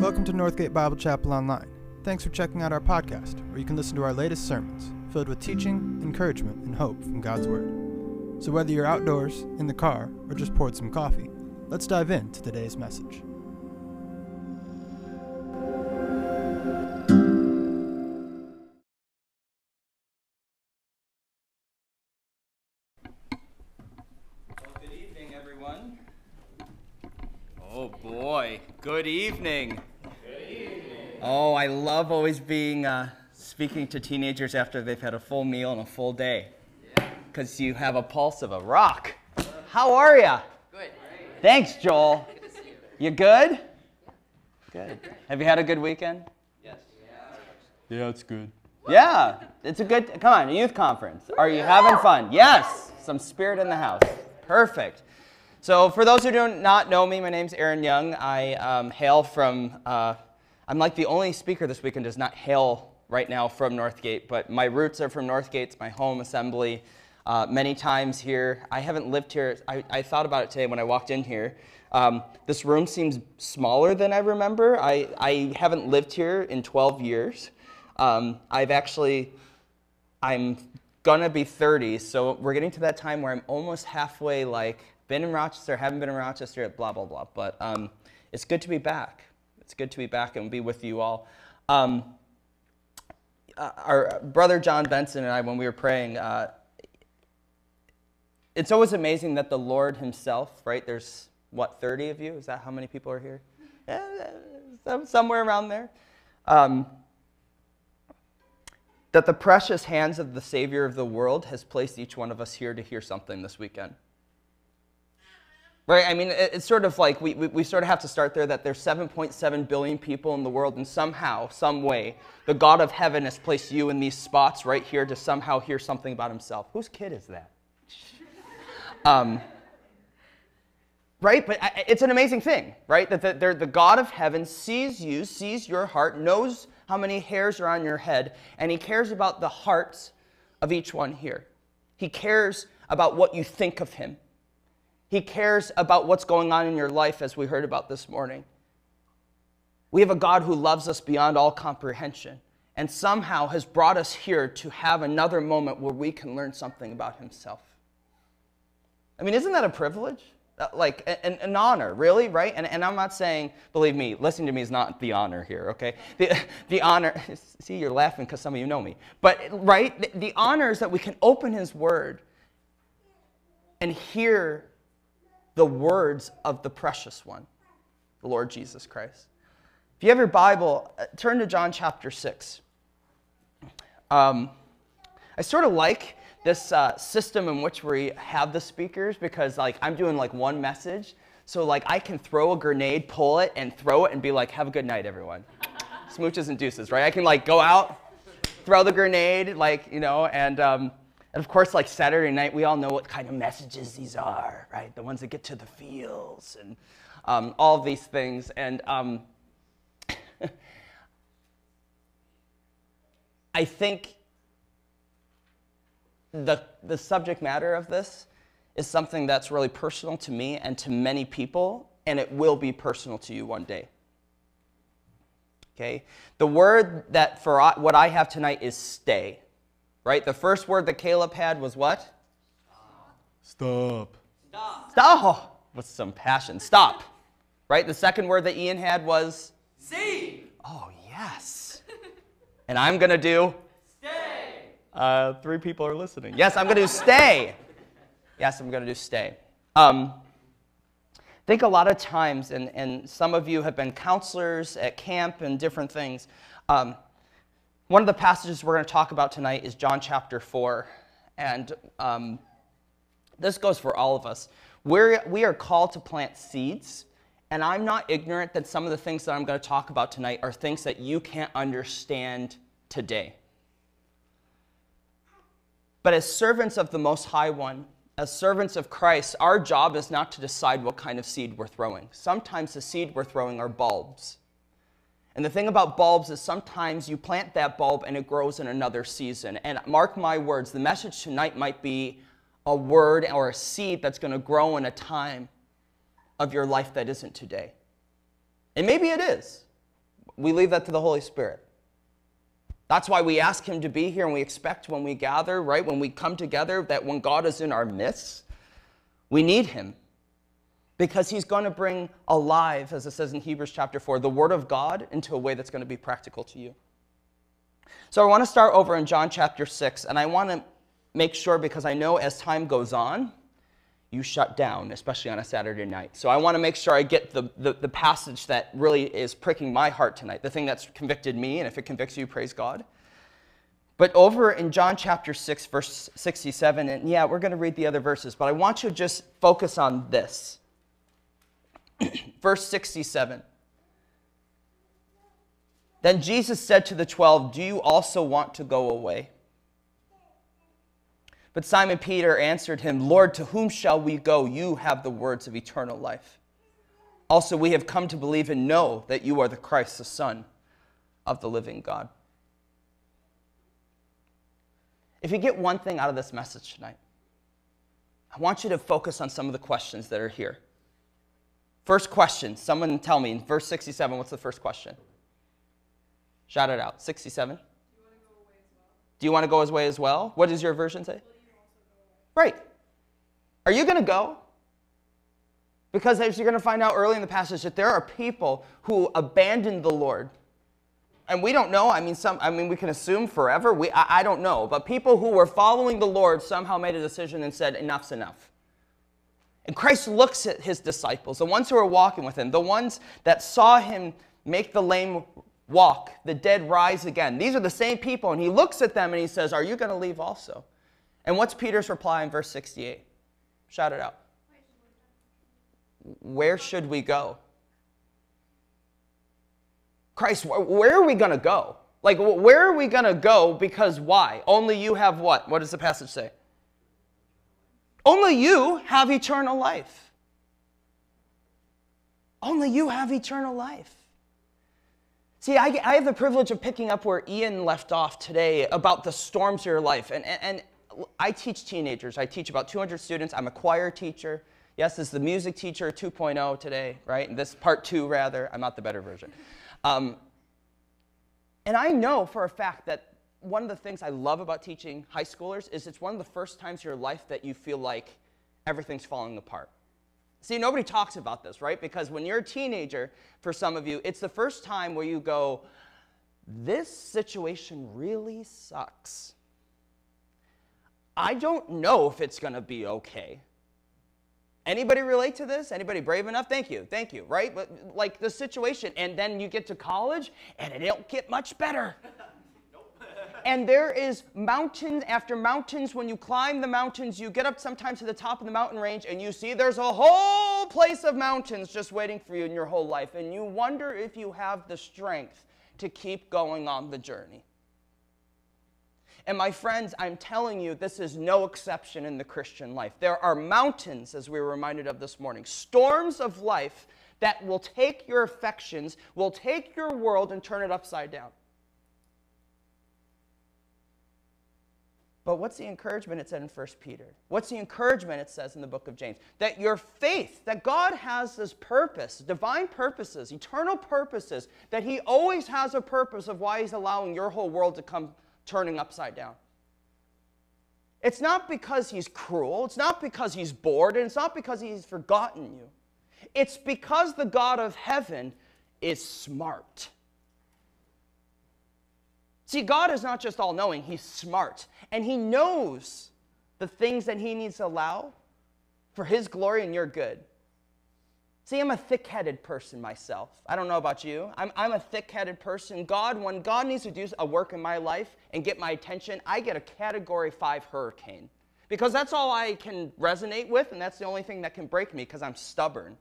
Welcome to Northgate Bible Chapel Online. Thanks for checking out our podcast, where you can listen to our latest sermons, filled with teaching, encouragement, and hope from God's Word. So, whether you're outdoors, in the car, or just poured some coffee, let's dive into today's message. Good evening, everyone. Oh boy, good evening, everyone. Oh boy, good evening. Good evening. Oh, I love always being uh, speaking to teenagers after they've had a full meal and a full day. Because you have a pulse of a rock. How are ya? Good. Thanks, Joel. Good to see you. You good? Good. Have you had a good weekend? Yes. Yeah, it's good. Yeah, it's a good. Come on, a youth conference. Are you having fun? Yes, some spirit in the house. Perfect. So, for those who do not know me, my name's Aaron Young. I um, hail from. Uh, I'm like the only speaker this weekend does not hail right now from Northgate, but my roots are from Northgate. It's my home assembly. Uh, many times here, I haven't lived here. I, I thought about it today when I walked in here. Um, this room seems smaller than I remember. I, I haven't lived here in 12 years. Um, I've actually, I'm gonna be 30, so we're getting to that time where I'm almost halfway, like, been in Rochester, haven't been in Rochester, blah, blah, blah. But um, it's good to be back. It's good to be back and be with you all. Um, uh, our brother John Benson and I, when we were praying, uh, it's always amazing that the Lord Himself, right? There's what, 30 of you? Is that how many people are here? Yeah, somewhere around there. Um, that the precious hands of the Savior of the world has placed each one of us here to hear something this weekend. Right? I mean, it's sort of like we, we, we sort of have to start there that there's 7.7 billion people in the world, and somehow, some way, the God of heaven has placed you in these spots right here to somehow hear something about himself. Whose kid is that? Um, right? But I- it's an amazing thing, right? That the, the God of heaven sees you, sees your heart, knows how many hairs are on your head, and He cares about the hearts of each one here. He cares about what you think of Him. He cares about what's going on in your life, as we heard about this morning. We have a God who loves us beyond all comprehension and somehow has brought us here to have another moment where we can learn something about Himself. I mean, isn't that a privilege? Uh, Like an, an honor, really, right? And, and I'm not saying, believe me, listening to me is not the honor here, okay? The, the honor, see, you're laughing because some of you know me. But, right, the, the honor is that we can open His Word and hear the words of the precious one, the Lord Jesus Christ. If you have your Bible, uh, turn to John chapter 6. Um, I sort of like this uh, system in which we have the speakers because like I'm doing like one message, so like I can throw a grenade, pull it, and throw it, and be like, "Have a good night, everyone." Smooches and deuces, right? I can like go out, throw the grenade, like you know, and um, and of course, like Saturday night, we all know what kind of messages these are, right? The ones that get to the feels and um, all these things, and um, I think the, the subject matter of this is something that's really personal to me and to many people, and it will be personal to you one day. Okay? The word that for what I have tonight is stay. Right? The first word that Caleb had was what? Stop. Stop. Stop. With some passion. Stop. Right? The second word that Ian had was See. Oh, yes. and I'm going to do Stay. Uh, three people are listening. Yes, I'm going to do stay. Yes, I'm going to do stay. Um, I think a lot of times, and, and some of you have been counselors at camp and different things. Um, one of the passages we're going to talk about tonight is John chapter 4. And um, this goes for all of us. We're, we are called to plant seeds. And I'm not ignorant that some of the things that I'm going to talk about tonight are things that you can't understand today. But as servants of the Most High One, as servants of Christ, our job is not to decide what kind of seed we're throwing. Sometimes the seed we're throwing are bulbs. And the thing about bulbs is sometimes you plant that bulb and it grows in another season. And mark my words, the message tonight might be a word or a seed that's going to grow in a time of your life that isn't today. And maybe it is. We leave that to the Holy Spirit. That's why we ask Him to be here and we expect when we gather, right, when we come together, that when God is in our midst, we need Him. Because He's going to bring alive, as it says in Hebrews chapter 4, the Word of God into a way that's going to be practical to you. So I want to start over in John chapter 6, and I want to make sure because I know as time goes on, you shut down, especially on a Saturday night. So I want to make sure I get the, the, the, passage that really is pricking my heart tonight, the thing that's convicted me, and if it convicts you, praise God. But over in John chapter 6, verse 67, and yeah, we're going to read the other verses, but I want you to just focus on this. verse 67. Then Jesus said to the twelve, Do you also want to go away? But Simon Peter answered him, Lord, to whom shall we go? You have the words of eternal life. Also, we have come to believe and know that you are the Christ, the Son of the living God. If you get one thing out of this message tonight, I want you to focus on some of the questions that are here. First question, someone tell me in verse 67, what's the first question? Shout it out. 67. Do you want to go his way as well? What does your version say? Right. Are you going to go? Because as you're going to find out early in the passage, that there are people who abandoned the Lord. And we don't know. I mean, some. I mean, we can assume forever. We, I, I don't know. But people who were following the Lord somehow made a decision and said, "Enough's enough." And Christ looks at his disciples, the ones who are walking with him, the ones that saw him make the lame walk, the dead rise again. These are the same people, and he looks at them and he says, "Are you going to leave also?" And what's Peter's reply in verse 68? Shout it out. Where should we go? Christ, where are we going to go? Like, where are we going to go? Because why? Only you have what? What does the passage say? Only you have eternal life. Only you have eternal life. See, I, I have the privilege of picking up where Ian left off today about the storms of your life. And, and, I teach teenagers. I teach about 200 students. I'm a choir teacher. Yes, this is the music teacher 2.0 today, right? This part two, rather. I'm not the better version. Um, and I know for a fact that one of the things I love about teaching high schoolers is it's one of the first times in your life that you feel like everything's falling apart. See, nobody talks about this, right? Because when you're a teenager, for some of you, it's the first time where you go, this situation really sucks. I don't know if it's going to be okay. Anybody relate to this? Anybody brave enough? Thank you. Thank you. Right? But like the situation and then you get to college and it don't get much better. And there is mountains after mountains. When you climb the mountains, you get up sometimes to the top of the mountain range and you see there's a whole place of mountains just waiting for you in your whole life. And you wonder if you have the strength to keep going on the journey. And my friends, I'm telling you, this is no exception in the Christian life. There are mountains, as we were reminded of this morning, storms of life that will take your affections, will take your world and turn it upside down. But what's the encouragement it said in 1 Peter? What's the encouragement it says in the book of James? That your faith, that God has this purpose, divine purposes, eternal purposes, that He always has a purpose of why He's allowing your whole world to come turning upside down. It's not because he's cruel, it's not because he's bored, and it's not because he's forgotten you. It's because the God of heaven is smart. See, God is not just all knowing, he's smart. And he knows the things that he needs to allow for his glory and your good. See, I'm a thick headed person myself. I don't know about you. I'm, I'm a thick headed person. God, when God needs to do a work in my life and get my attention, I get a category five hurricane because that's all I can resonate with, and that's the only thing that can break me because I'm stubborn.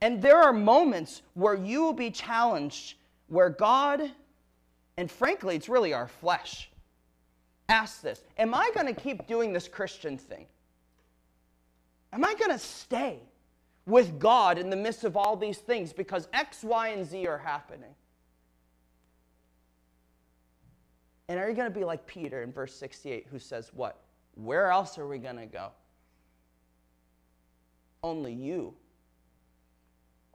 And there are moments where you will be challenged where God, and frankly, it's really our flesh, asks this Am I going to keep doing this Christian thing? Am I going to stay with God in the midst of all these things because X, Y, and Z are happening? And are you going to be like Peter in verse 68 who says, What? Where else are we going to go? Only you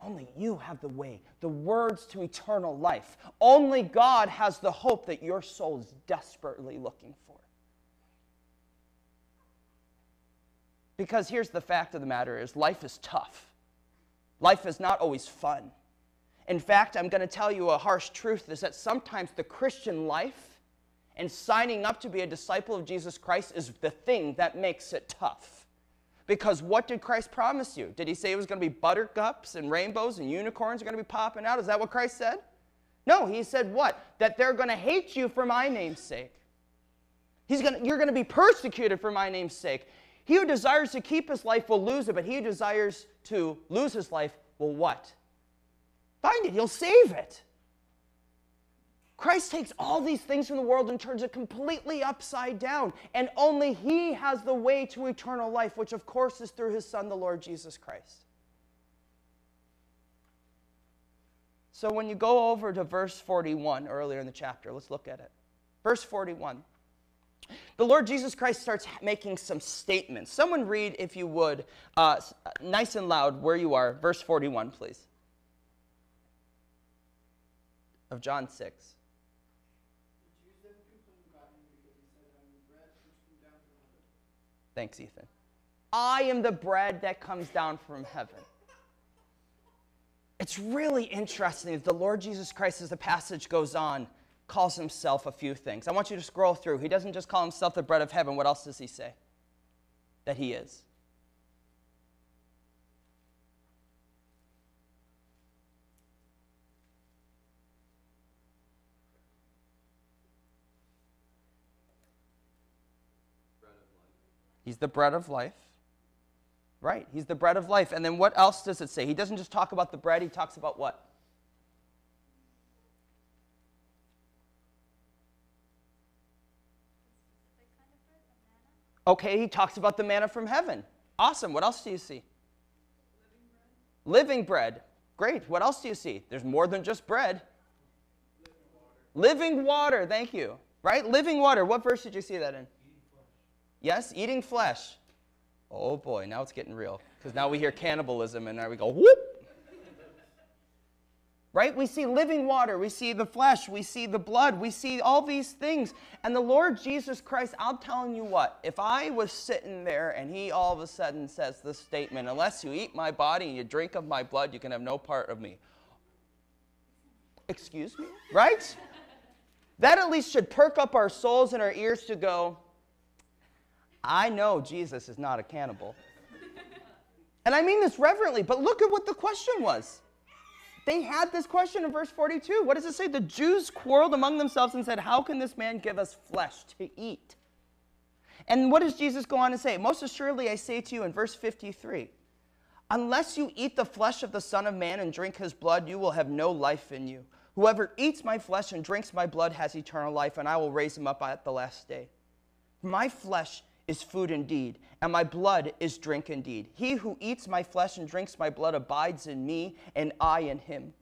Only you have the way, the words to eternal life. Only God has the hope that your soul is desperately looking for. Because here's the fact of the matter is life is tough. Life is not always fun. In fact, I'm going to tell you a harsh truth is that sometimes the Christian life and signing up to be a disciple of Jesus Christ is the thing that makes it tough. Because what did Christ promise you? Did he say it was going to be buttercups and rainbows and unicorns are going to be popping out? Is that what Christ said? No, he said what? That they're going to hate you for my name's sake. He's gonna, you're going to be persecuted for my name's sake. He who desires to keep his life will lose it, but he who desires to lose his life will what? Find it. He'll save it. Christ takes all these things from the world and turns it completely upside down. And only He has the way to eternal life, which of course is through His Son, the Lord Jesus Christ. So when you go over to verse 41 earlier in the chapter, let's look at it. Verse 41. The Lord Jesus Christ starts making some statements. Someone read, if you would, uh, nice and loud where you are. Verse 41, please. Of John 6. Thanks, Ethan. I am the bread that comes down from heaven. It's really interesting the Lord Jesus Christ, as the passage goes on, calls himself a few things. I want you to scroll through. He doesn't just call himself the bread of heaven. What else does he say? That he is. He's the bread of life. Right? He's the bread of life. And then what else does it say? He doesn't just talk about the bread, he talks about what? Okay, he talks about the manna from heaven. Awesome. What else do you see? Living bread. Living bread. Great. What else do you see? There's more than just bread. Living water. Living water. Thank you. Right? Living water. What verse did you see that in? Yes, eating flesh. Oh boy, now it's getting real. Because now we hear cannibalism and now we go, whoop. Right? We see living water, we see the flesh, we see the blood, we see all these things. And the Lord Jesus Christ, I'm telling you what, if I was sitting there and he all of a sudden says this statement, unless you eat my body and you drink of my blood, you can have no part of me. Excuse me? Right? That at least should perk up our souls and our ears to go, I know Jesus is not a cannibal. and I mean this reverently, but look at what the question was. They had this question in verse 42. What does it say? The Jews quarreled among themselves and said, How can this man give us flesh to eat? And what does Jesus go on to say? Most assuredly, I say to you in verse 53 Unless you eat the flesh of the Son of Man and drink his blood, you will have no life in you. Whoever eats my flesh and drinks my blood has eternal life, and I will raise him up at the last day. My flesh is food indeed, and my blood is drink indeed. He who eats my flesh and drinks my blood abides in me, and I in him.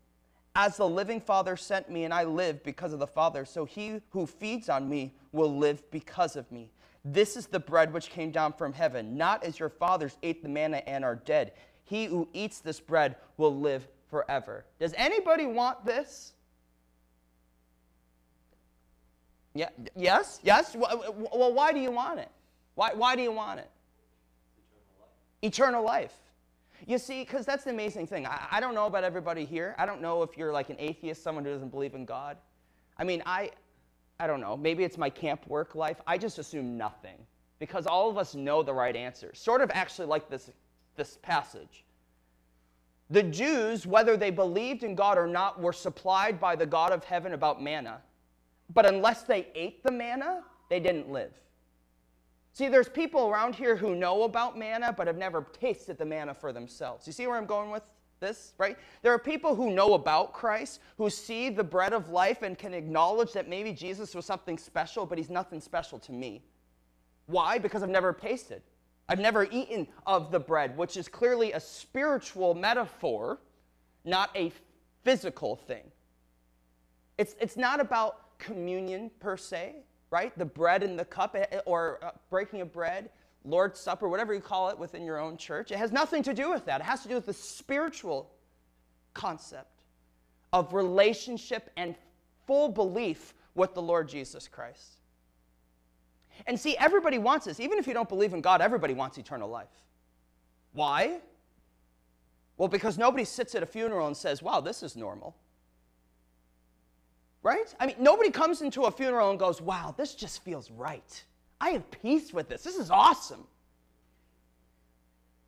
As the living Father sent me, and I live because of the Father, so he who feeds on me will live because of me. This is the bread which came down from heaven, not as your fathers ate the manna and are dead. He who eats this bread will live forever. Does anybody want this? Yeah, yes, yes. Well, why do you want it? Why, why do you want it? Eternal life. Eternal life. You see, because that's the amazing thing. I, I don't know about everybody here. I don't know if you're like an atheist, someone who doesn't believe in God. I mean, I, I don't know. Maybe it's my camp work life. I just assume nothing because all of us know the right answer. Sort of actually like this, this passage. The Jews, whether they believed in God or not, were supplied by the God of heaven about manna. But unless they ate the manna, they didn't live. See, there's people around here who know about manna but have never tasted the manna for themselves. You see where I'm going with this, right? There are people who know about Christ, who see the bread of life and can acknowledge that maybe Jesus was something special, but he's nothing special to me. Why? Because I've never tasted. I've never eaten of the bread, which is clearly a spiritual metaphor, not a physical thing. It's, it's not about communion per se right? The bread and the cup, eh, eh, or uh, breaking of bread, Lord's Supper, whatever you call it within your own church. It has nothing to do with that. It has to do with the spiritual concept of relationship and full belief with the Lord Jesus Christ. And see, everybody wants this. Even if you don't believe in God, everybody wants eternal life. Why? Well, because nobody sits at a funeral and says, wow, this is normal. Right? I mean, nobody comes into a funeral and goes, wow, this just feels right. I have peace with this. This is awesome.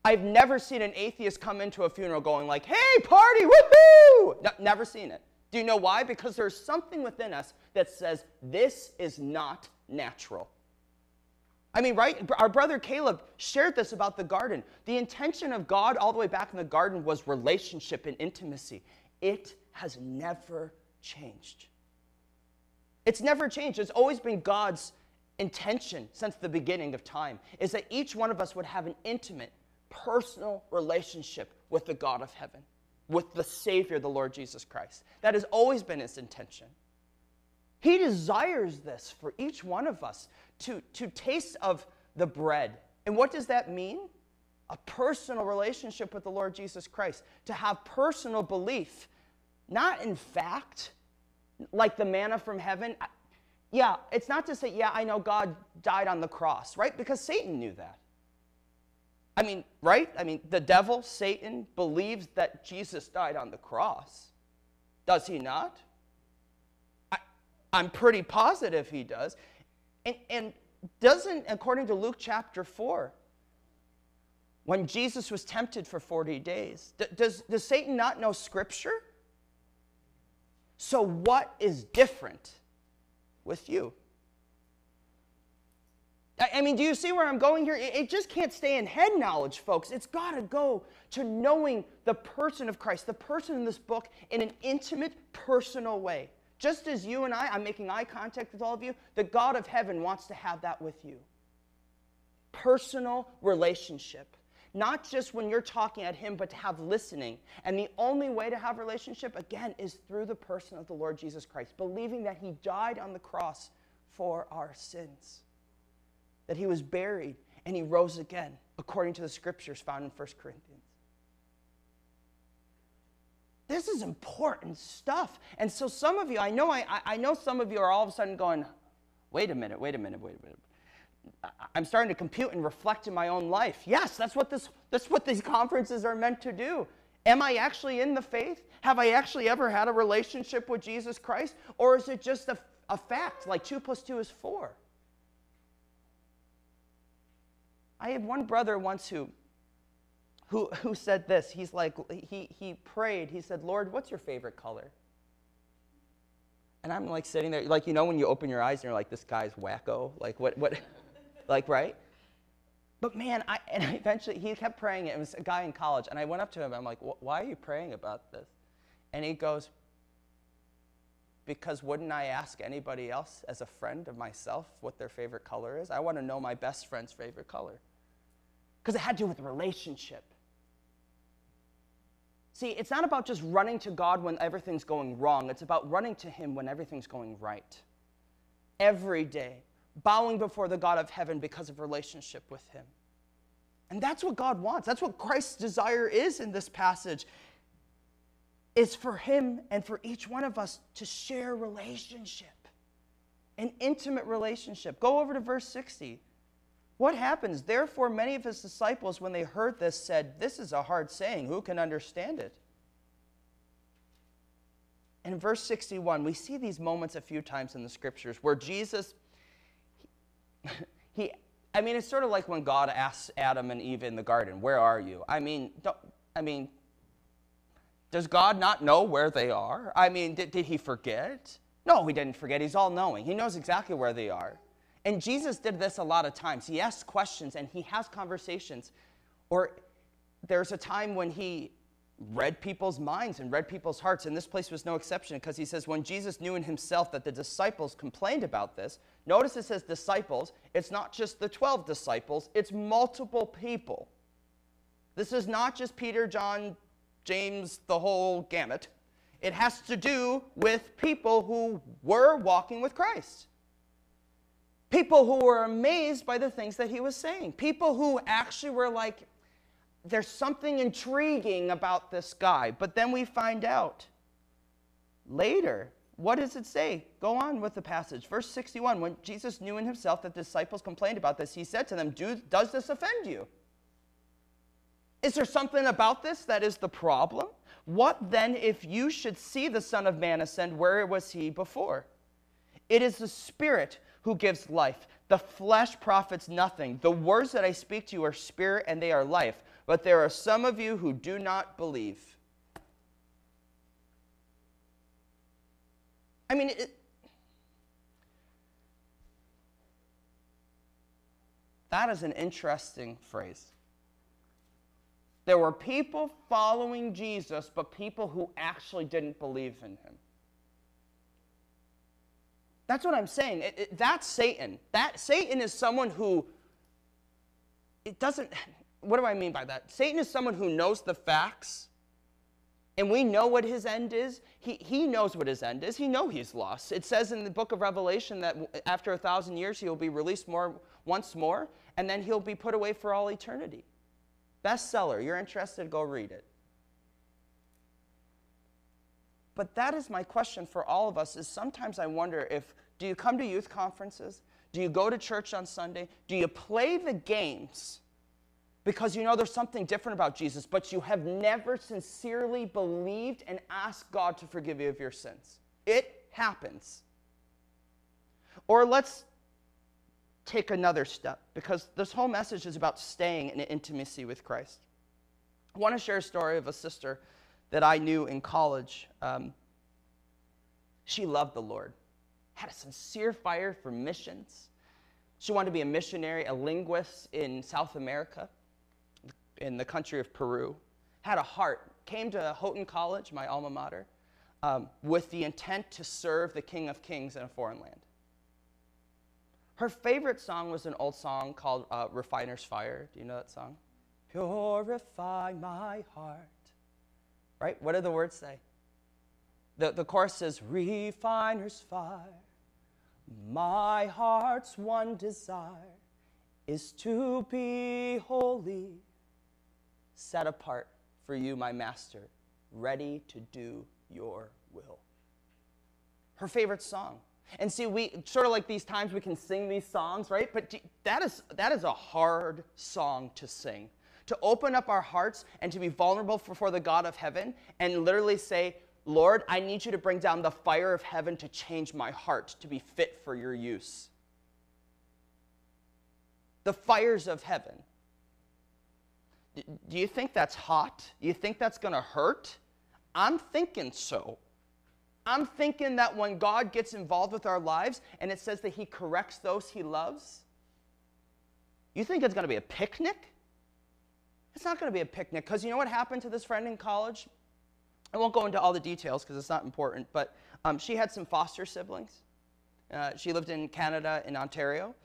I've never seen an atheist come into a funeral going like, hey, party, woohoo! No, never seen it. Do you know why? Because there's something within us that says this is not natural. I mean, right? Our brother Caleb shared this about the garden. The intention of God all the way back in the garden was relationship and intimacy. It has never changed. It's never changed. It's always been God's intention since the beginning of time is that each one of us would have an intimate, personal relationship with the God of heaven, with the Savior, the Lord Jesus Christ. That has always been his intention. He desires this for each one of us to, to taste of the bread. And what does that mean? A personal relationship with the Lord Jesus Christ, to have personal belief, not in fact, like the manna from heaven. Yeah, it's not to say, yeah, I know God died on the cross, right? Because Satan knew that. I mean, right? I mean, the devil, Satan, believes that Jesus died on the cross. Does he not? I, I'm pretty positive he does. And, and doesn't, according to Luke chapter 4, when Jesus was tempted for 40 days, does, does Satan not know Scripture? So, what is different with you? I mean, do you see where I'm going here? It just can't stay in head knowledge, folks. It's got to go to knowing the person of Christ, the person in this book, in an intimate, personal way. Just as you and I, I'm making eye contact with all of you, the God of heaven wants to have that with you. Personal relationship. Not just when you're talking at Him, but to have listening. And the only way to have relationship, again, is through the person of the Lord Jesus Christ, believing that He died on the cross for our sins, that He was buried and He rose again, according to the scriptures found in 1 Corinthians. This is important stuff. And so some of you, I know, I, I know some of you are all of a sudden going, wait a minute, wait a minute, wait a minute. I'm starting to compute and reflect in my own life. Yes, that's what, this, that's what these conferences are meant to do. Am I actually in the faith? Have I actually ever had a relationship with Jesus Christ? Or is it just a, a fact, like two plus two is four? I had one brother once who who, who said this. He's like, he, he prayed. He said, Lord, what's your favorite color? And I'm like sitting there, like, you know, when you open your eyes and you're like, this guy's wacko. Like, what, what, like, right? But man, I, and I eventually, he kept praying. It was a guy in college. And I went up to him. I'm like, why are you praying about this? And he goes, because wouldn't I ask anybody else as a friend of myself what their favorite color is? I want to know my best friend's favorite color. Because it had to do with relationship. See, it's not about just running to God when everything's going wrong, it's about running to Him when everything's going right. Every day, bowing before the God of heaven because of relationship with Him. And that's what God wants. That's what Christ's desire is in this passage. Is for him and for each one of us to share relationship, an intimate relationship. Go over to verse 60. What happens? Therefore, many of his disciples, when they heard this, said, This is a hard saying. Who can understand it? In verse 61, we see these moments a few times in the scriptures where Jesus, he, I mean, it's sort of like when God asks Adam and Eve in the garden, Where are you? I mean, don't, I mean, does God not know where they are? I mean, did, did he forget? No, he didn't forget. He's all knowing. He knows exactly where they are. And Jesus did this a lot of times. He asks questions and he has conversations. Or there's a time when he read people's minds and read people's hearts, and this place was no exception because he says, when Jesus knew in himself that the disciples complained about this, notice it says disciples, it's not just the 12 disciples, it's multiple people. This is not just Peter, John, James, the whole gamut. It has to do with people who were walking with Christ. People who were amazed by the things that he was saying. People who actually were like, there's something intriguing about this guy. But then we find out later. What does it say? Go on with the passage. Verse 61 When Jesus knew in himself that the disciples complained about this, he said to them, Do, Does this offend you? Is there something about this that is the problem? What then if you should see the Son of Man ascend? Where was he before? It is the Spirit who gives life. The flesh profits nothing. The words that I speak to you are spirit and they are life. But there are some of you who do not believe. I mean, it, that is an interesting phrase. There were people following Jesus, but people who actually didn't believe in him. That's what I'm saying. It, it, that's Satan. That Satan is someone who it doesn't what do I mean by that? Satan is someone who knows the facts and we know what his end is. He, he knows what his end is. He know he's lost. It says in the book of Revelation that after a thousand years he'll be released more once more, and then he'll be put away for all eternity bestseller. You're interested, go read it. But that is my question for all of us is sometimes I wonder if do you come to youth conferences? Do you go to church on Sunday? Do you play the games because you know there's something different about Jesus, but you have never sincerely believed and asked God to forgive you of your sins? It happens. Or let's take another step because this whole message is about staying in intimacy with Christ. I want to share a story of a sister that I knew in college. Um, she loved the Lord, had a sincere fire for missions. She wanted to be a missionary, a linguist in South America, in the country of Peru. Had a heart, came to Houghton College, my alma mater, um, with the intent to serve the King of Kings in a foreign land. Her favorite song was an old song called uh, Refiner's Fire. Do you know that song? Purify my heart. Right? What do the words say? The, the chorus says, Refiner's fire, my heart's one desire is to be holy, set apart for you, my master, ready to do your will. Her favorite song. And see, we sort of like these times we can sing these songs, right? But that is, that is a hard song to sing. To open up our hearts and to be vulnerable before the God of heaven and literally say, Lord, I need you to bring down the fire of heaven to change my heart to be fit for your use. The fires of heaven. Do you think that's hot? Do you think that's going to hurt? I'm thinking so. I'm thinking that when God gets involved with our lives and it says that He corrects those He loves, you think it's going to be a picnic? It's not going to be a picnic because you know what happened to this friend in college? I won't go into all the details because it's not important, but um, she had some foster siblings. Uh, she lived in Canada, in Ontario.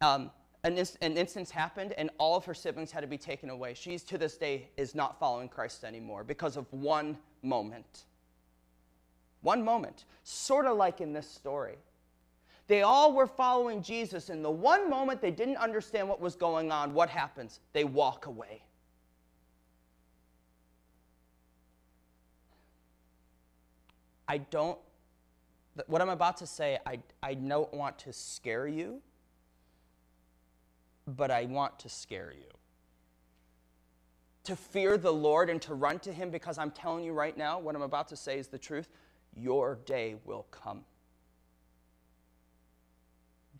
Um, an, an, instance happened, and all of her siblings had to be taken away. She's to this day is not following Christ anymore because of one moment. One moment, sort of like in this story. They all were following Jesus, and the one moment they didn't understand what was going on, what happens? They walk away. I don't, what I'm about to say, I, I don't want to scare you, but I want to scare you. To fear the Lord and to run to Him because I'm telling you right now, what I'm about to say is the truth your day will come.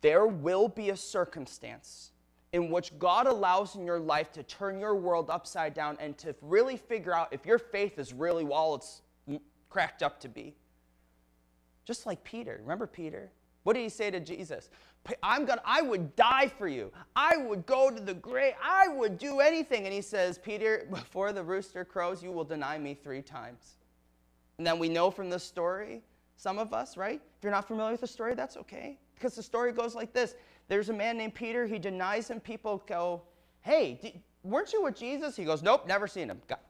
There will be a circumstance in which God allows in your life to turn your world upside down and to really figure out if your faith is really all it's cracked up to be. Just like Peter. Remember Peter? What did he say to Jesus? I'm gonna, I would die for you. I would go to the grave. I would do anything. And he says, Peter, before the rooster crows, you will deny me three times. And then we know from the story, some of us, right? If you're not familiar with the story, that's okay. Because the story goes like this There's a man named Peter, he denies him. People go, Hey, weren't you with Jesus? He goes, Nope, never seen him. Got,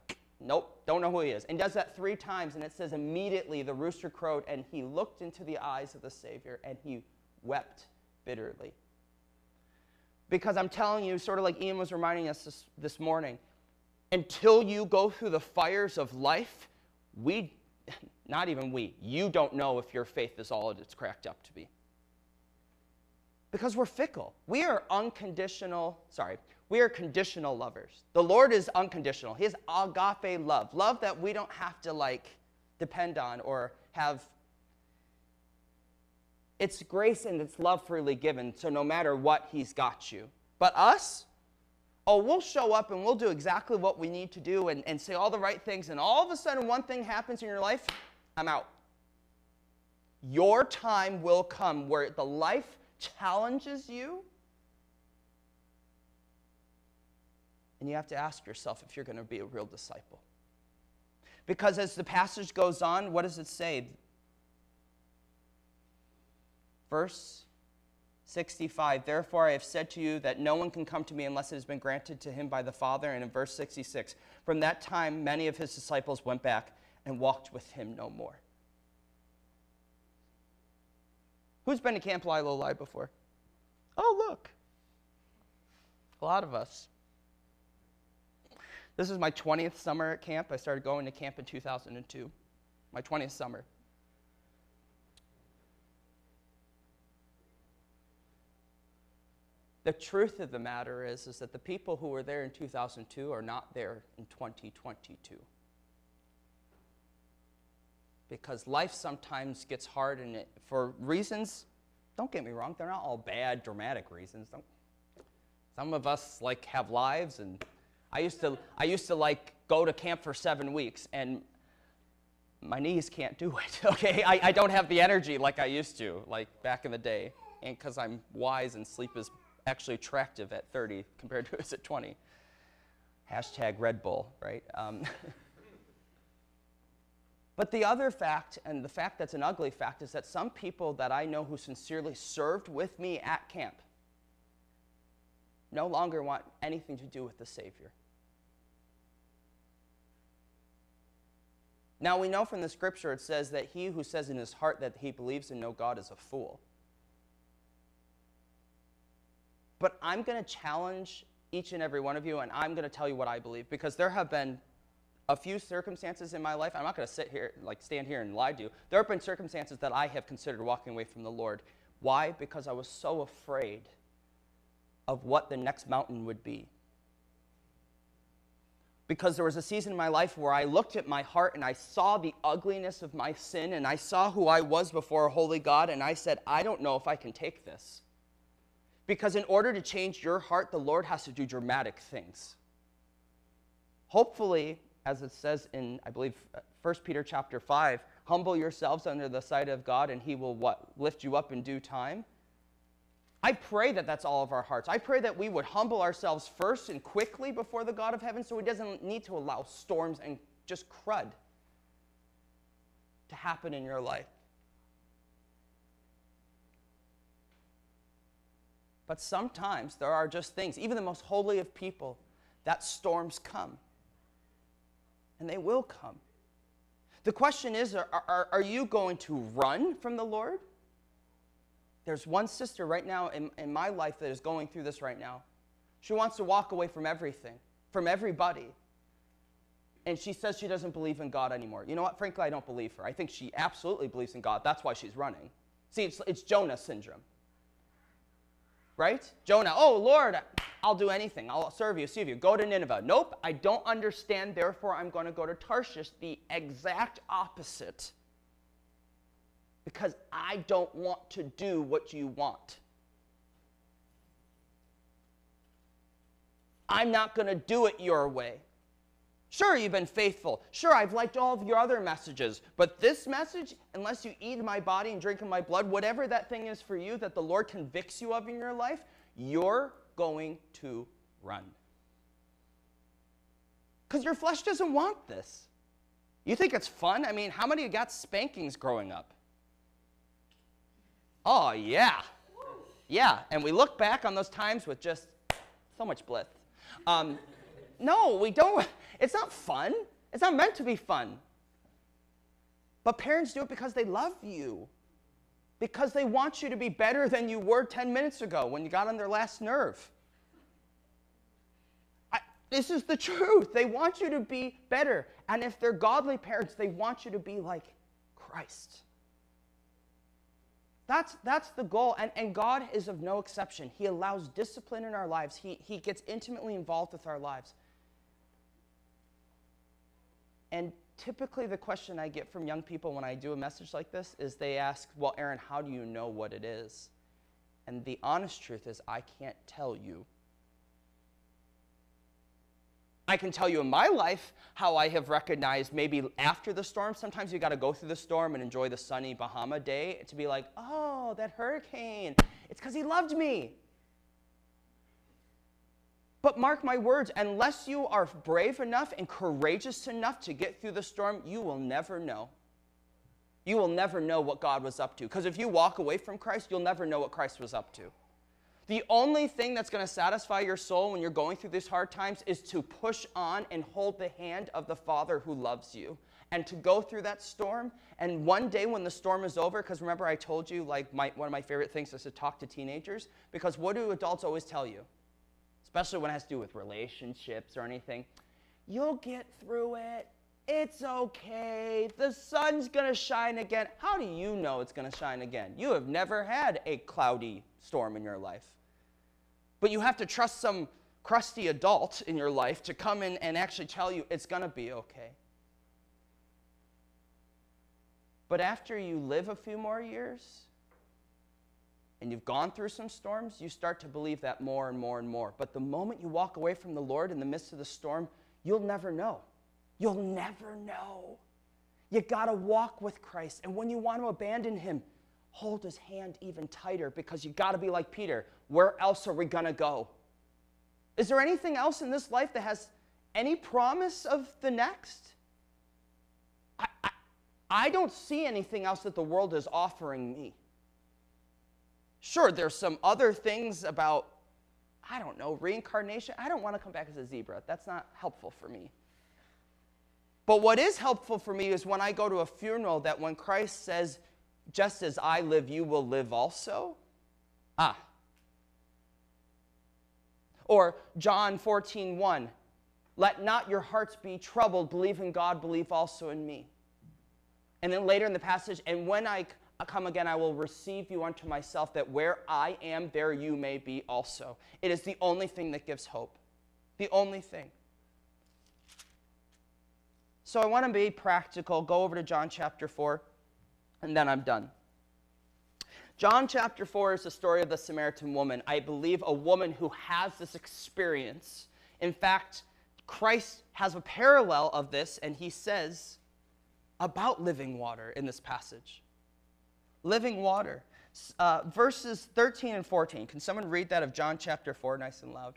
nope, don't know who he is. And does that three times, and it says immediately the rooster crowed, and he looked into the eyes of the Savior, and he wept bitterly. Because I'm telling you, sort of like Ian was reminding us this, this morning, until you go through the fires of life, we, not even we, you don't know if your faith is all it's cracked up to be. Because we're fickle. We are unconditional, sorry, we are conditional lovers. The Lord is unconditional. His agape love, love that we don't have to like depend on or have. It's grace and it's love freely given, so no matter what, He's got you. But us, oh, we'll show up and we'll do exactly what we need to do and, and say all the right things, and all of a sudden one thing happens in your life, I'm out. Your time will come where the life challenges you. And you have to ask yourself if you're going to be a real disciple. Because as the passage goes on, what does it say? Verse 65 Therefore I have said to you that no one can come to me unless it has been granted to him by the Father. And in verse 66, from that time many of his disciples went back and walked with him no more. Who's been to Camp Lilo Lilo before? Oh, look. A lot of us. This is my 20th summer at camp. I started going to camp in 2002, my 20th summer. The truth of the matter is, is that the people who were there in 2002 are not there in 2022. Because life sometimes gets hard, and it, for reasons, don't get me wrong, they're not all bad, dramatic reasons. Don't, some of us like have lives, and I used to, I used to like go to camp for seven weeks, and my knees can't do it. Okay, I, I don't have the energy like I used to, like back in the day, and because I'm wise and sleep is actually attractive at 30 compared to us at 20. Hashtag Red Bull, right? Um, but the other fact, and the fact that's an ugly fact, is that some people that I know who sincerely served with me at camp no longer want anything to do with the Savior. Now we know from the scripture it says that he who says in his heart that he believes in no God is a fool. But I'm going to challenge each and every one of you, and I'm going to tell you what I believe because there have been a few circumstances in my life. I'm not going to sit here, like stand here and lie to you. There have been circumstances that I have considered walking away from the Lord. Why? Because I was so afraid of what the next mountain would be. Because there was a season in my life where I looked at my heart and I saw the ugliness of my sin and I saw who I was before a holy God and I said, I don't know if I can take this. Because in order to change your heart, the Lord has to do dramatic things. Hopefully, as it says in, I believe, uh, 1 Peter chapter 5, humble yourselves under the sight of God and he will what? Lift you up in due time. I pray that that's all of our hearts. I pray that we would humble ourselves first and quickly before the God of heaven so he doesn't need to allow storms and just crud to happen in your life. But sometimes there are just things, even the most holy of people, that storms come. And they will come. The question is are, are, are you going to run from the Lord? There's one sister right now in, in my life that is going through this right now. She wants to walk away from everything, from everybody. And she says she doesn't believe in God anymore. You know what? Frankly, I don't believe her. I think she absolutely believes in God. That's why she's running. See, it's, it's Jonah syndrome right? Jonah, oh Lord, I'll do anything. I'll serve you, serve you. Go to Nineveh. Nope, I don't understand. Therefore, I'm going to go to Tarshish. The exact opposite. Because I don't want to do what you want. I'm not going to do it your way. Sure, you've been faithful. Sure, I've liked all of your other messages. But this message, unless you eat my body and drink of my blood, whatever that thing is for you that the Lord convicts you of in your life, you're going to run. Because your flesh doesn't want this. You think it's fun? I mean, how many got spankings growing up? Oh, yeah. Yeah, and we look back on those times with just so much bliss. Um, no, we don't. It's not fun. It's not meant to be fun. But parents do it because they love you, because they want you to be better than you were 10 minutes ago when you got on their last nerve. I, This is the truth. They want you to be better. And if they're godly parents, they want you to be like Christ. That's, that's the goal. And, and God is of no exception. He allows discipline in our lives, he, he gets intimately involved with our lives. And typically, the question I get from young people when I do a message like this is they ask, Well, Aaron, how do you know what it is? And the honest truth is, I can't tell you. I can tell you in my life how I have recognized maybe after the storm, sometimes you got to go through the storm and enjoy the sunny Bahama day to be like, oh, that hurricane. It's because he loved me. But mark my words, unless you are brave enough and courageous enough to get through the storm, you will never know. You will never know what God was up to. Because if you walk away from Christ, you'll never know what Christ was up to. The only thing that's going to satisfy your soul when you're going through these hard times is to push on and hold the hand of the Father who loves you and to go through that storm. And one day when the storm is over, because remember I told you, like, my, one of my favorite things is to talk to teenagers, because what do adults always tell you? Especially when it has to do with relationships or anything. You'll get through it. It's okay. The sun's going to shine again. How do you know it's going to shine again? You have never had a cloudy storm in your life. But you have to trust some crusty adult in your life to come in and actually tell you it's going to be okay. But after you live a few more years and you've gone through some storms, you start to believe that more and more and more. But the moment you walk away from the Lord in the midst of the storm, you'll never know. You'll never know. You got to walk with Christ. And when you want to abandon him, hold his hand even tighter because you got to be like Peter. Where else are we going to go? Is there anything else in this life that has any promise of the next? I, I, I don't see anything else that the world is offering me. Sure, there's some other things about, I don't know, reincarnation. I don't want to come back as a zebra. That's not helpful for me. But what is helpful for me is when I go to a funeral that when Christ says, just as I live, you will live also. Ah. Or John 14, 1. Let not your hearts be troubled. Believe in God, believe also in me. And then later in the passage, and when I come again, I will receive you unto myself, that where I am, there you may be also. It is the only thing that gives hope. The only thing. So I want to be practical. Go over to John chapter 4, and then I'm done. John chapter 4 is the story of the Samaritan woman. I believe a woman who has this experience. In fact, Christ has a parallel of this, and he says about living water in this passage. Living water. Uh, verses 13 and 14. Can someone read that of John chapter 4 nice and loud?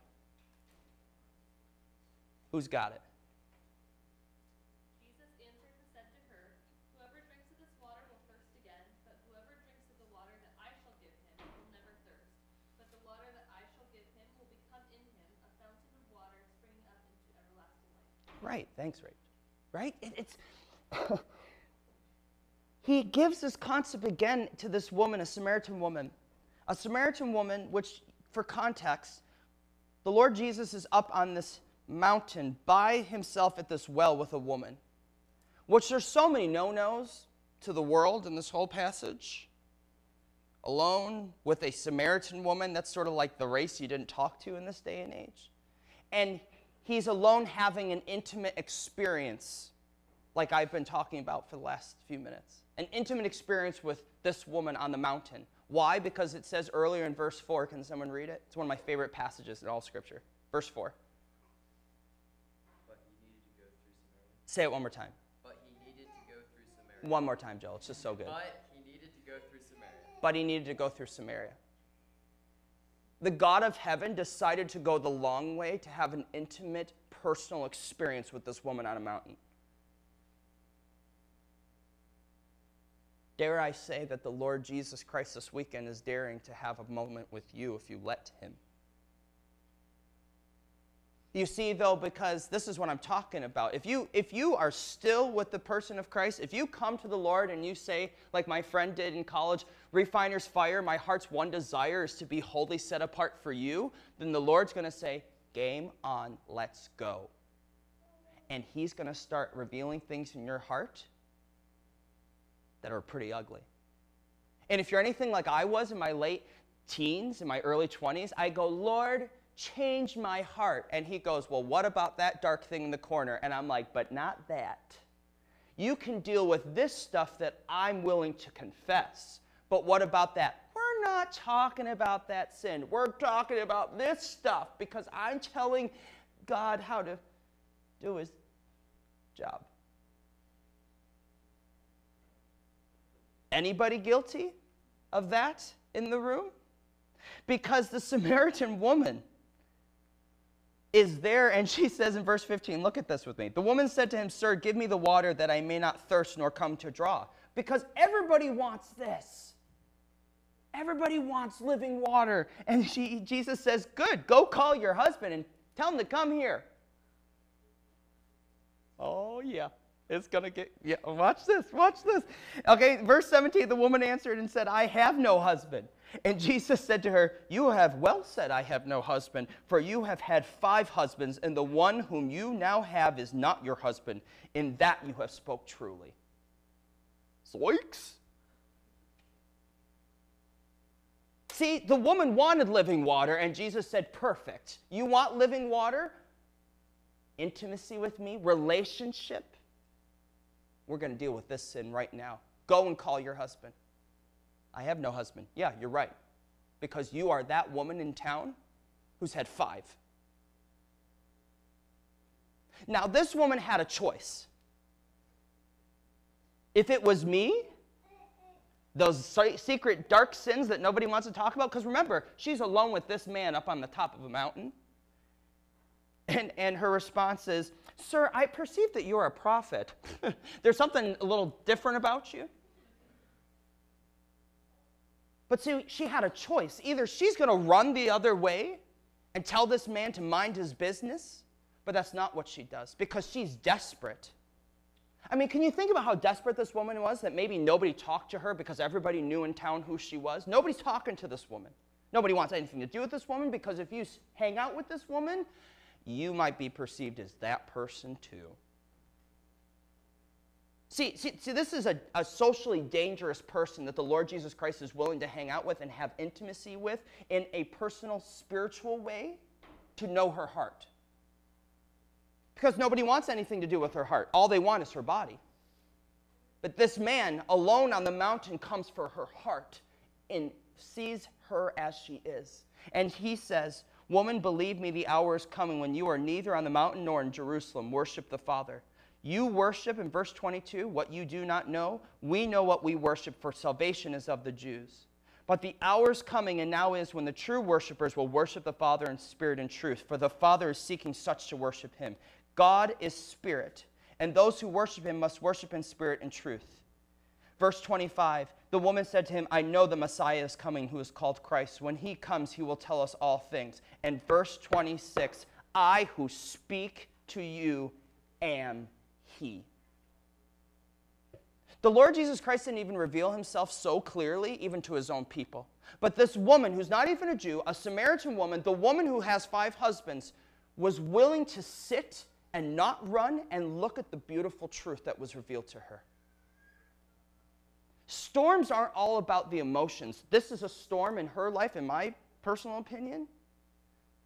Who's got it? Right. Thanks, Rach. Right? It, it's. he gives this concept again to this woman, a Samaritan woman. A Samaritan woman, which, for context, the Lord Jesus is up on this mountain by himself at this well with a woman, which there's so many no nos to the world in this whole passage. Alone with a Samaritan woman, that's sort of like the race you didn't talk to in this day and age. And he's alone having an intimate experience, like I've been talking about for the last few minutes. An intimate experience with this woman on the mountain. Why? Because it says earlier in verse 4, can someone read it? It's one of my favorite passages in all Scripture. Verse 4. Say it one more time. But he needed to go through Samaria. One more time, Joel. It's just so good. But he needed to go through Samaria. But he needed to go through Samaria the God of heaven decided to go the long way to have an intimate, personal experience with this woman on a mountain. Dare I say that the Lord Jesus Christ this weekend is daring to have a moment with you if you let him. You see, though, because this is what I'm talking about. If you, if you are still with the person of Christ, if you come to the Lord and you say, like my friend did in college, refiner's fire, my heart's one desire is to be wholly set apart for you, then the Lord's going to say, game on, let's go. And he's going to start revealing things in your heart that are pretty ugly. And if you're anything like I was in my late teens, in my early 20s, I go, Lord, change my heart. And he goes, Well, what about that dark thing in the corner? And I'm like, But not that. You can deal with this stuff that I'm willing to confess. But what about that? We're not talking about that sin. We're talking about this stuff because I'm telling God how to do his job. Anybody guilty of that in the room? Because the Samaritan woman is there, and she says in verse 15, look at this with me. The woman said to him, Sir, give me the water that I may not thirst nor come to draw. Because everybody wants this. Everybody wants living water. And she, Jesus says, Good, go call your husband and tell him to come here. Oh, yeah. It's going to get, yeah, watch this, watch this. Okay, verse 17 the woman answered and said, I have no husband. And Jesus said to her, You have well said, I have no husband, for you have had five husbands, and the one whom you now have is not your husband. In that you have spoke truly. Zoinks. See, the woman wanted living water, and Jesus said, Perfect. You want living water? Intimacy with me, relationship? We're going to deal with this sin right now. Go and call your husband. I have no husband. Yeah, you're right. Because you are that woman in town who's had five. Now, this woman had a choice. If it was me, those secret dark sins that nobody wants to talk about, because remember, she's alone with this man up on the top of a mountain. And, and her response is, Sir, I perceive that you're a prophet. There's something a little different about you. But see, she had a choice. Either she's going to run the other way and tell this man to mind his business, but that's not what she does because she's desperate. I mean, can you think about how desperate this woman was that maybe nobody talked to her because everybody knew in town who she was? Nobody's talking to this woman. Nobody wants anything to do with this woman because if you hang out with this woman, you might be perceived as that person too. See, see, see this is a, a socially dangerous person that the Lord Jesus Christ is willing to hang out with and have intimacy with in a personal, spiritual way to know her heart. Because nobody wants anything to do with her heart. All they want is her body. But this man, alone on the mountain, comes for her heart and sees her as she is. And he says, Woman, believe me, the hour is coming when you are neither on the mountain nor in Jerusalem. Worship the Father. You worship, in verse 22, what you do not know. We know what we worship, for salvation is of the Jews. But the hour is coming, and now is, when the true worshipers will worship the Father in spirit and truth, for the Father is seeking such to worship him. God is spirit, and those who worship him must worship in spirit and truth. Verse 25 The woman said to him, I know the Messiah is coming, who is called Christ. When he comes, he will tell us all things. And verse 26 I who speak to you am he. The Lord Jesus Christ didn't even reveal himself so clearly, even to his own people. But this woman, who's not even a Jew, a Samaritan woman, the woman who has five husbands, was willing to sit and not run and look at the beautiful truth that was revealed to her. Storms aren't all about the emotions. This is a storm in her life, in my personal opinion,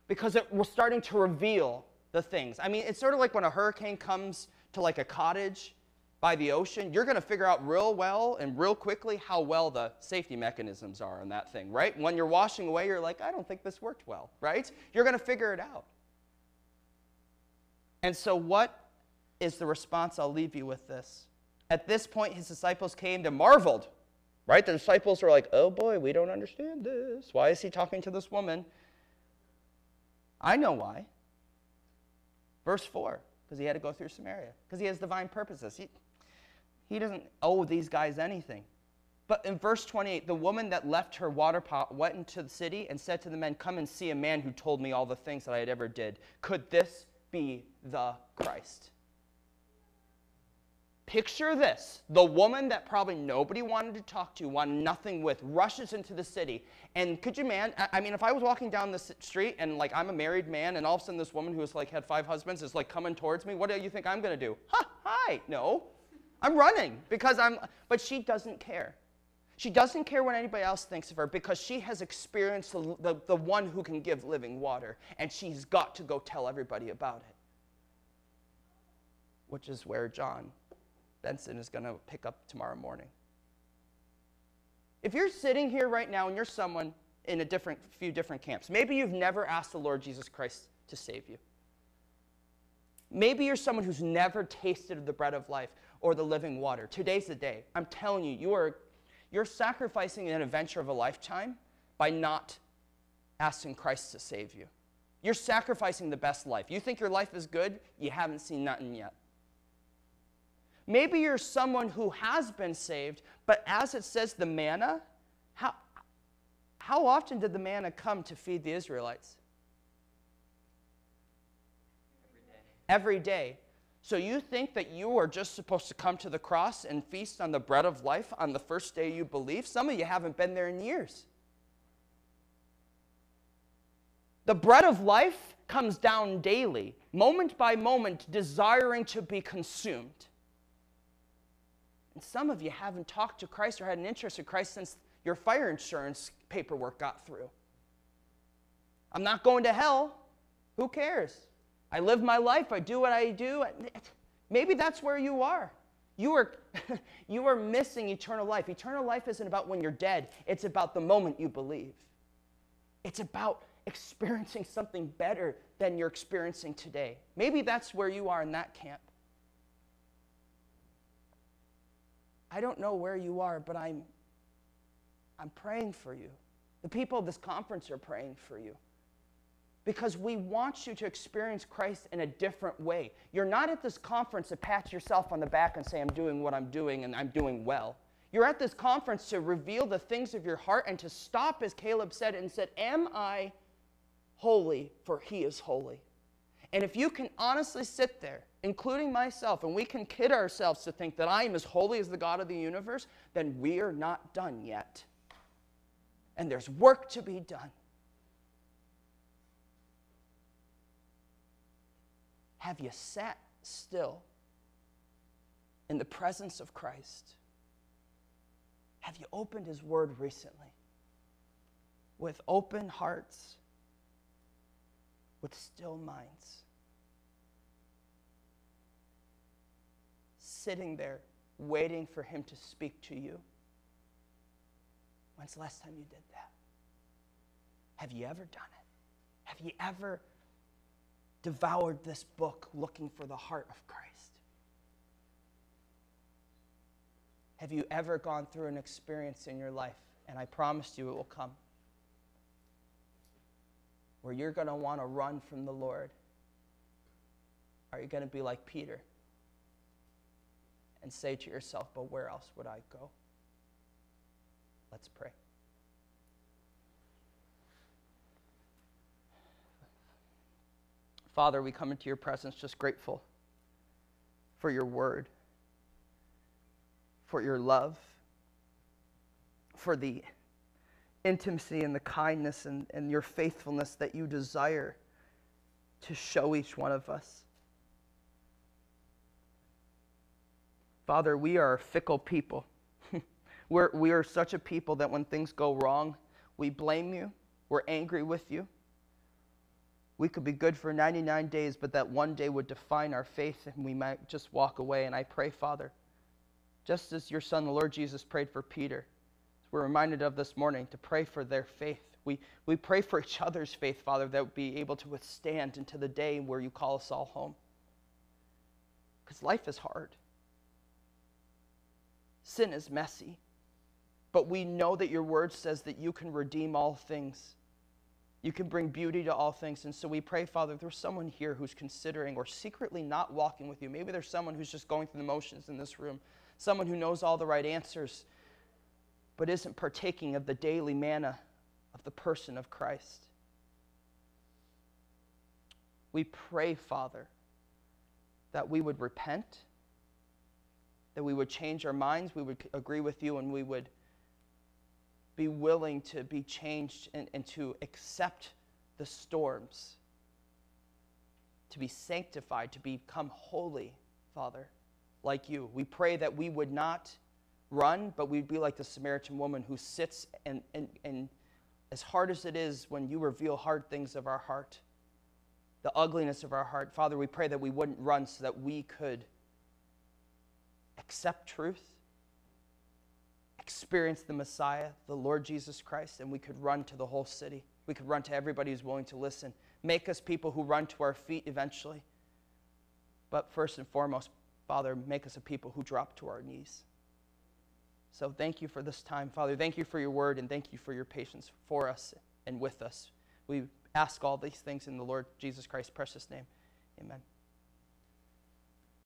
because it was starting to reveal the things. I mean, it's sort of like when a hurricane comes to like a cottage by the ocean, you're going to figure out real well and real quickly how well the safety mechanisms are on that thing, right? When you're washing away, you're like, I don't think this worked well, right? You're going to figure it out. And so, what is the response? I'll leave you with this. At this point, his disciples came and marveled, right? The disciples were like, oh boy, we don't understand this. Why is he talking to this woman? I know why. Verse 4, because he had to go through Samaria, because he has divine purposes. He, he doesn't owe these guys anything. But in verse 28, the woman that left her water pot went into the city and said to the men, Come and see a man who told me all the things that I had ever did. Could this be the Christ? Picture this the woman that probably nobody wanted to talk to, wanted nothing with, rushes into the city. And could you, man? I mean, if I was walking down the street and like I'm a married man, and all of a sudden this woman who's like had five husbands is like coming towards me, what do you think I'm gonna do? Ha, hi. No. I'm running because I'm, but she doesn't care. She doesn't care what anybody else thinks of her because she has experienced the, the, the one who can give living water, and she's got to go tell everybody about it. Which is where John Benson is going to pick up tomorrow morning. If you're sitting here right now and you're someone in a different few different camps, maybe you've never asked the Lord Jesus Christ to save you. Maybe you're someone who's never tasted of the bread of life or the living water. Today's the day. I'm telling you, you are you're sacrificing an adventure of a lifetime by not asking Christ to save you. You're sacrificing the best life. You think your life is good, you haven't seen nothing yet. Maybe you're someone who has been saved, but as it says, the manna, how, how often did the manna come to feed the Israelites? Every day. So you think that you are just supposed to come to the cross and feast on the bread of life on the first day you believe? Some of you haven't been there in years. The bread of life comes down daily, moment by moment, desiring to be consumed. And some of you haven't talked to Christ or had an interest in Christ since your fire insurance paperwork got through. I'm not going to hell. Who cares? I live my life. I do what I do. Maybe that's where you are. You are, you are missing eternal life. Eternal life isn't about when you're dead, it's about the moment you believe. It's about experiencing something better than you're experiencing today. Maybe that's where you are in that camp. I don't know where you are, but I'm, I'm praying for you. The people of this conference are praying for you because we want you to experience Christ in a different way. You're not at this conference to pat yourself on the back and say, I'm doing what I'm doing and I'm doing well. You're at this conference to reveal the things of your heart and to stop, as Caleb said, and said, Am I holy? For he is holy. And if you can honestly sit there, including myself, and we can kid ourselves to think that I am as holy as the God of the universe, then we are not done yet. And there's work to be done. Have you sat still in the presence of Christ? Have you opened His Word recently? With open hearts, with still minds. Sitting there, waiting for Him to speak to you. When's the last time you did that? Have you ever done it? Have you ever devoured this book looking for the heart of Christ? Have you ever gone through an experience in your life, and I promised you it will come, where you're going to want to run from the Lord? Are you going to be like Peter and say to yourself, but where else would I go? Let's pray. Father, we come into your presence just grateful for your word, for your love, for the intimacy and the kindness and, and your faithfulness that you desire to show each one of us. Father, we are a fickle people. We're, we are such a people that when things go wrong, we blame you, we're angry with you. We could be good for 99 days, but that one day would define our faith and we might just walk away. And I pray, Father, just as your Son, the Lord Jesus, prayed for Peter, we're reminded of this morning to pray for their faith. We, we pray for each other's faith, Father, that we'd be able to withstand into the day where you call us all home. Because life is hard, sin is messy. But we know that your word says that you can redeem all things. You can bring beauty to all things. And so we pray, Father, if there's someone here who's considering or secretly not walking with you, maybe there's someone who's just going through the motions in this room, someone who knows all the right answers, but isn't partaking of the daily manna of the person of Christ. We pray, Father, that we would repent, that we would change our minds, we would agree with you, and we would be willing to be changed and, and to accept the storms, to be sanctified, to become holy, Father, like you. We pray that we would not run, but we'd be like the Samaritan woman who sits and, and, and as hard as it is when you reveal hard things of our heart, the ugliness of our heart, Father, we pray that we wouldn't run so that we could accept truth, experience the Messiah, the Lord Jesus Christ, and we could run to the whole city. We could run to everybody who's willing to listen. Make us people who run to our feet eventually. But first and foremost, Father, make us a people who drop to our knees. So thank you for this time, Father. Thank you for your word and thank you for your patience for us and with us. We ask all these things in the Lord Jesus Christ's precious name. Amen.